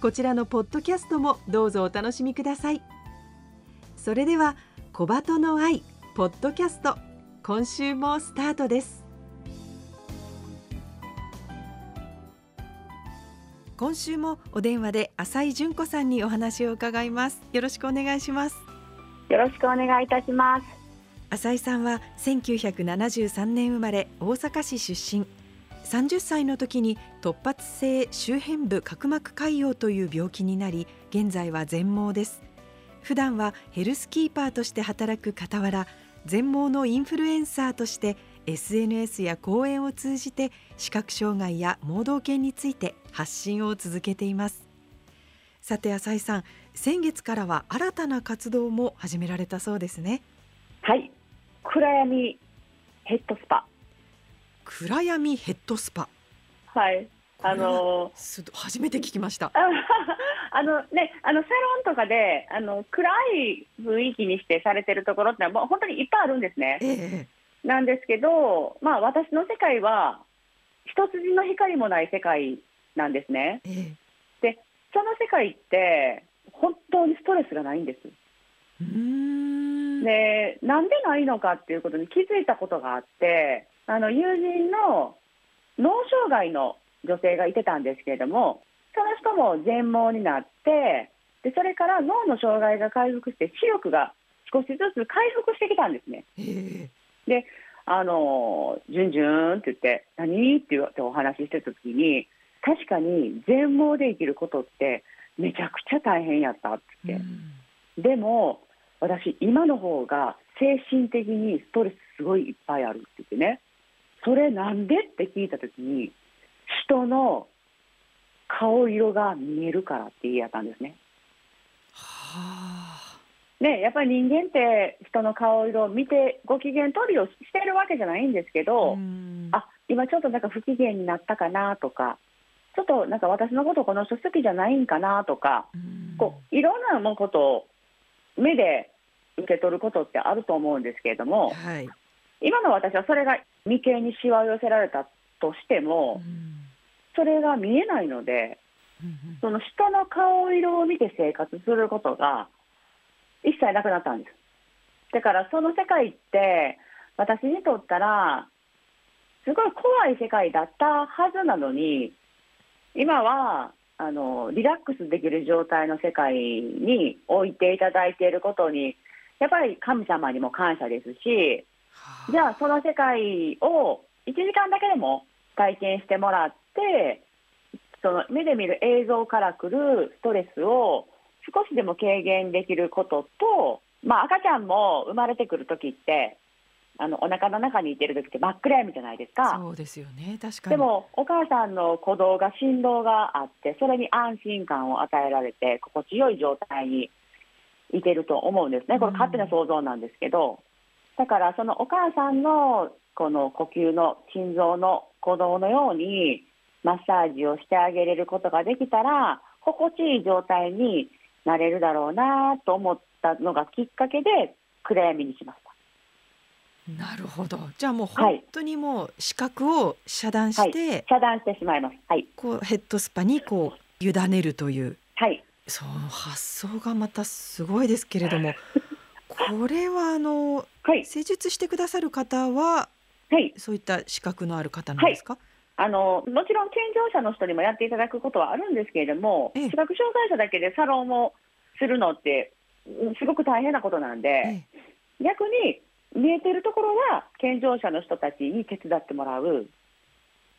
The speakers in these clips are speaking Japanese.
こちらのポッドキャストもどうぞお楽しみください。それでは小鳩の愛ポッドキャスト今週もスタートです。今週もお電話で浅井純子さんにお話を伺います。よろしくお願いします。よろしくお願いいたします。浅井さんは1973年生まれ大阪市出身30歳の時に突発性周辺部角膜潰瘍という病気になり現在は全盲です。普段はヘルスキーパーとして働く傍ら全盲のインフルエンサーとして SNS や講演を通じて視覚障害や盲導犬について発信を続けています。さて浅井さん先月からは新たな活動も始められたそうですね。はい。暗闇ヘッドスパ。暗闇ヘッドスパ。はい。あの初めて聞きました。あのねあのサロンとかであの暗い雰囲気にしてされてるところってもう本当にいっぱいあるんですね、ええ、なんですけどまあ私の世界は一筋の光もない世界なんですね。ええ、でその世界って本当にストレスがないんです。でなんでないのかっていうことに気づいたことがあってあの友人の脳障害の女性がいてたんですけれどもその人も全盲になってでそれから脳の障害が回復して視力が少しずつ回復してきたんですね。えであの「じゅんじゅん」って言って「何?」って言ってお話ししてた時に確かに全盲で生きることってめちゃくちゃ大変やったって言って、うん、でも私今の方が精神的にストレスすごいいっぱいあるって言ってねそれなんで？って聞いた時に人の顔色が見えるからって言い合ったんですね。はあ。ね、やっぱり人間って人の顔色を見てご機嫌取りをしてるわけじゃないんですけど、あ今ちょっとなんか不機嫌になったかなとかちょっとなんか私のことこの人好きじゃないんかなとか、こういろんなもことを目で受け取ることってあると思うんですけれども、はい、今の私はそれが眉間にしわを寄せられたとしても、それが見えないので、その人の顔色を見て生活することが一切なくなったんです。だからその世界って私にとったらすごい怖い世界だったはずなのに今はあのリラックスできる状態の世界に置いていただいていることにやっぱり神様にも感謝ですしじゃあその世界を1時間だけでも体験してもらってその目で見る映像から来るストレスを少しでも軽減できることと、まあ、赤ちゃんも生まれてくる時ってあのお腹の中にいてる時って真っ暗闇じゃないですか。そうですよね。確かに。でもお母さんの鼓動が振動があってそれに安心感を与えられて心地よい状態にいてると思うんですね。これ勝手な想像なんですけど、うん、だからそのお母さんのこの呼吸の心臓の鼓動のようにマッサージをしてあげれることができたら心地いい状態になれるだろうなと思ったのがきっかけで暗闇にしました。なるほど。じゃあもう本当にもう視覚を遮断して、はい、遮断してしまいます。はい。こうヘッドスパにこう委ねるという。はい。その発想がまたすごいですけれども、これはあの、はい、施術してくださる方は、はい、そういった資格のある方なんですか？あのもちろん健常者の人にもやっていただくことはあるんですけれども、ええ。視覚障害者だけでサロンをするのって、うんすごく大変なことなんで、ええ。逆に見えてるところは健常者の人たちに手伝ってもらう、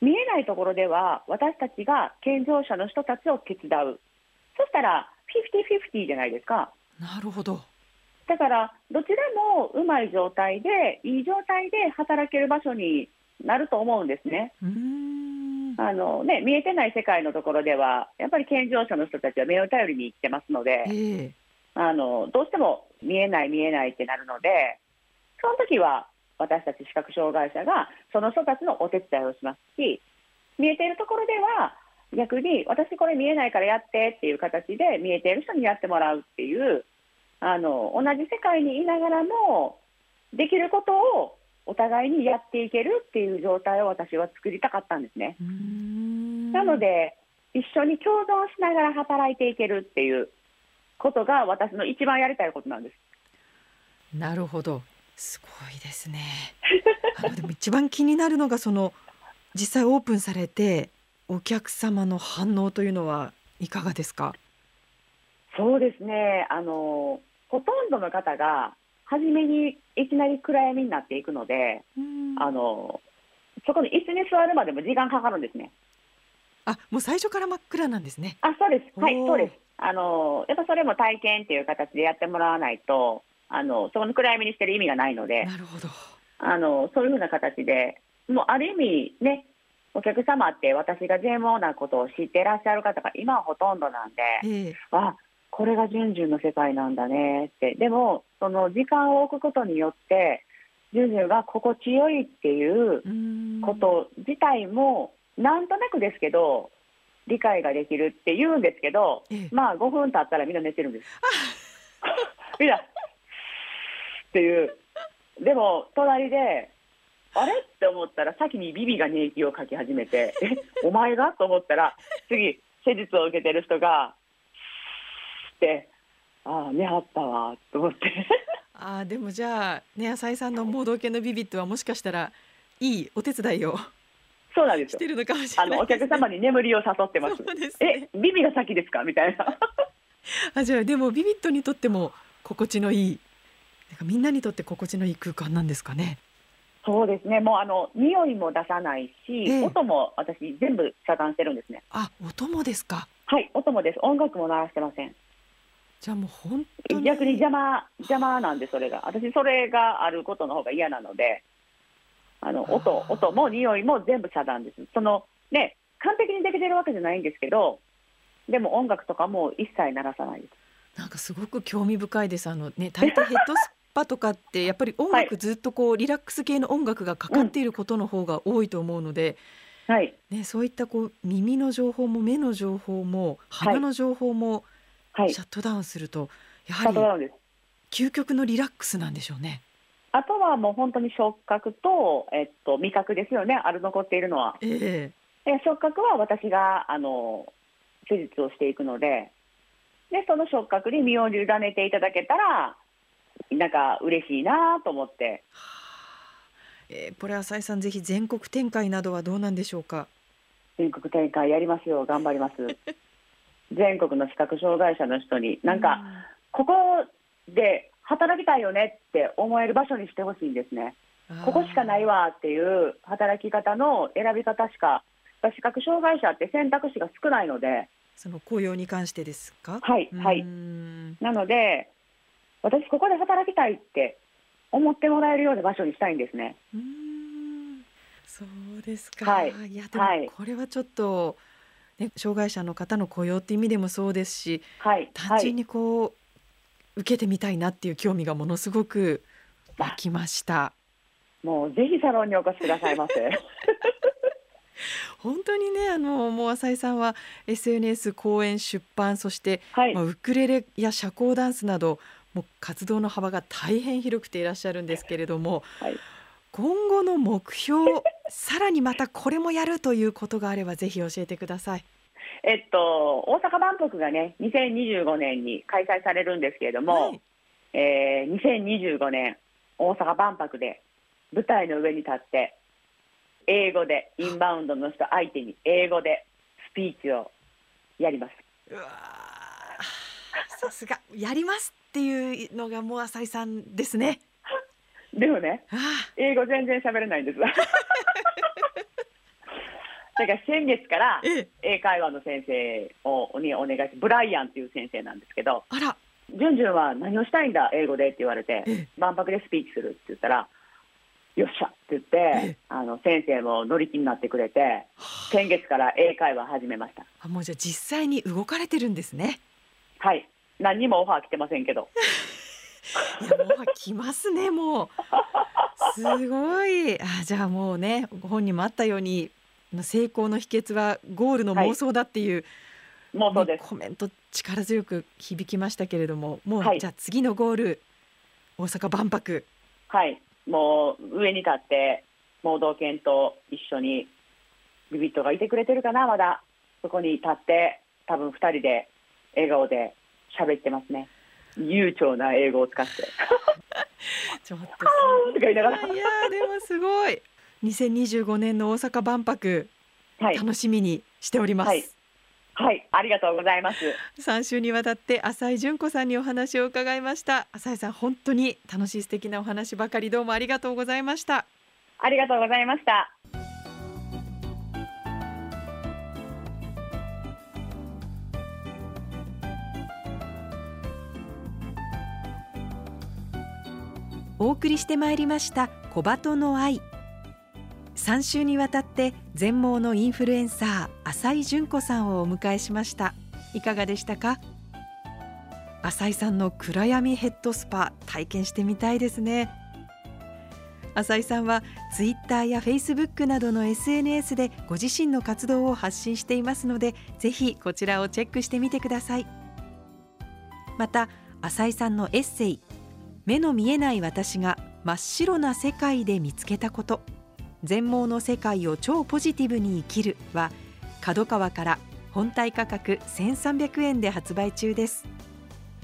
見えないところでは私たちが健常者の人たちを手伝う、そしたら50-50じゃないですか。なるほど。だから、どちらもうまい状態で、いい状態で働ける場所になると思うんですね。あのね、見えてない世界のところでは、やっぱり健常者の人たちは目を頼りに生きてますので、ええあのどうしても見えない、見えないってなるので、その時は私たち視覚障害者がその人たちのお手伝いをしますし、見えているところでは、逆に私、これ見えないからやってっていう形で、見えている人にやってもらうっていう、あの同じ世界にいながらも、できることをお互いにやっていけるっていう状態を私は作りたかったんですね。なので、一緒に共存しながら働いていけるっていうことが私の一番やりたいことなんです。なるほど。すごいですね。あのでも一番気になるのがその実際オープンされてお客様の反応というのはいかがですか？そうですね、あのほとんどの方が初めにいきなり暗闇になっていくので、うんあのそこに椅子に座るまでも時間かかるんですね。あ、もう最初から真っ暗なんですね。あそうです、はい、そうです。あのやっぱそれも体験っていう形でやってもらわないと、あのそこの暗闇にしてる意味がないので、なるほど。あのそういうふうな形で、もうある意味ね、お客様って私が JMO なことを知っていらっしゃる方が今はほとんどなんで、ええあこれがジュンジュンの世界なんだねって、でも、その時間を置くことによって、ジュンジュンが心地よいっていうこと自体も、なんとなくですけど、理解ができるって言うんですけど、ええ。まあ5分経ったらみんな寝てるんです。みんな、っていう、でも隣で、あれ？って思ったら、先にビビが寝息をかき始めて、え、お前が？と思ったら、次、施術を受けてる人が、って、ああ、寝はったわ、と思って。あーでもじゃあね浅井さんの盲導犬のビビットはもしかしたらいいお手伝いをそうなんですよして。るのかもしれあの、おないですね。客様に眠りを誘ってます。そうですえね。、ビビが先ですか？みたいな。あじゃあでもビビットにとっても心地のいいなんかみんなにとって心地のいい空間なんですかね。そうですね。もうあの、匂いも出さないし、ええ音も私全部遮断してるんですね。あ音もですか。はい、音もです。音楽も鳴らしてません。じゃあもう本当に逆に邪魔、邪魔なんで、それが。私、それがあることの方が嫌なので、あの、音音も匂いも全部遮断です。その、ね、完璧にできてるわけじゃないんですけど、でも音楽とかも一切鳴らさないです。なんかすごく興味深いです。あのね大抵ヘッドスパとかって やっぱり音楽ずっとこうリラックス系の音楽がかかっていることの方が多いと思うので、はい、ねそういったこう耳の情報も目の情報も鼻の情報もはい。シャットダウンすると、やは。り究極のリラックスなんでしょうね。あとはもう本当に触覚と、えっと、味覚ですよね、ある残っているのは。ええで触覚は私があの施術をしていくのででその触覚に身を委ねていただけたらなんか嬉しいなと思ってえー、これ浅井さんぜひ全国展開などはどうなんでしょうか？全国展開やりますよ頑張ります全国の視覚障害者の人になんか、ここで働きたいよねって思える場所にしてほしいんですねうんここしかない。わっていう働き方の選び方しか視覚障害者って選択肢が少ないのでその雇用に関してですか？はいはい、なので、私、ここで働きたいって思ってもらえるような場所にしたいんですね。うーんそうですか。はいやでもはいこれはちょっと、ね、障害者の方の雇用って意味でもそうですしはい、はい単純、にこう、受けてみたいなっていう興味がものすごく湧きました。もうぜひサロンにお越しくださいませ。本当にねあのもう浅井さんは SNS 講演出版そして、はいまあ、、ウクレレや社交ダンスなどもう活動の幅が大変広くていらっしゃるんですけれどもはい、今後の目標さらにまたこれもやるということがあればぜひ教えてください。えっと、大阪万博がね、2025年に開催されるんですけれども、はい。えー2025年、大阪万博で舞台の上に立って、英語でインバウンドの人相手に英語でスピーチをやります。うわさすが。やりますっていうのがもう浅井さんですね。でもね英語全然喋れないんです だから先月から英会話の先生をにお願いしブライアンっていう先生なんですけどあら「じゅんじゅんは何をしたいんだ？英語で」って言われて「万博でスピーチする」って言ったらよっしゃって言ってあの先生も乗り気になってくれて先月から英会話始めました。あもうじゃあ実際に動かれてるんですね。はい。何にもオファー来てませんけど。いやもう来ますねもう。すごい。あじゃあもうねご本人もあったように成功の秘訣はゴールの妄想だっていう、はい、コメント力強く響きましたけれどももう、はい、じゃあ次のゴール大阪万博。はい。もう上に立って盲導犬と一緒にビビットがいてくれてるかなまだ。そこに立って多分2人で笑顔で喋ってますね。悠長な英語を使って。ちょっとい。やでもすごい2025年の大阪万博、はい、楽しみにしております、はい、はい、ありがとうございます。3週にわたって浅井純子さんにお話を伺いました。浅井さん、本当に楽しい素敵なお話ばかりどうもありがとうございました。ありがとうございました。お送りしてまいりました小鳩の愛3週にわたって全盲のインフルエンサー浅井純子さんをお迎えしました。いかがでしたか？浅井さんの暗闇ヘッドスパ体験してみたいですね。浅井さんはツイッターやフェイスブックなどの SNS でご自身の活動を発信していますのでぜひこちらをチェックしてみてください。また浅井さんのエッセイ目の見えない私が真っ白な世界で見つけたこと。全盲の世界を超ポジティブに生きるは角川から本体価格1300円で発売中です。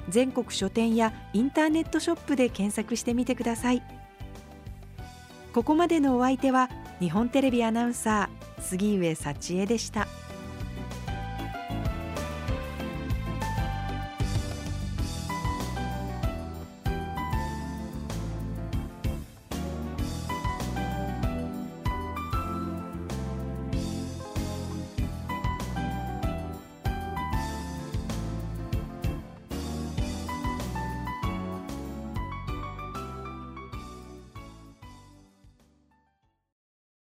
全国書店やインターネットショップで検索してみてください。ここまでのお相手は日本テレビアナウンサー杉上幸恵でした。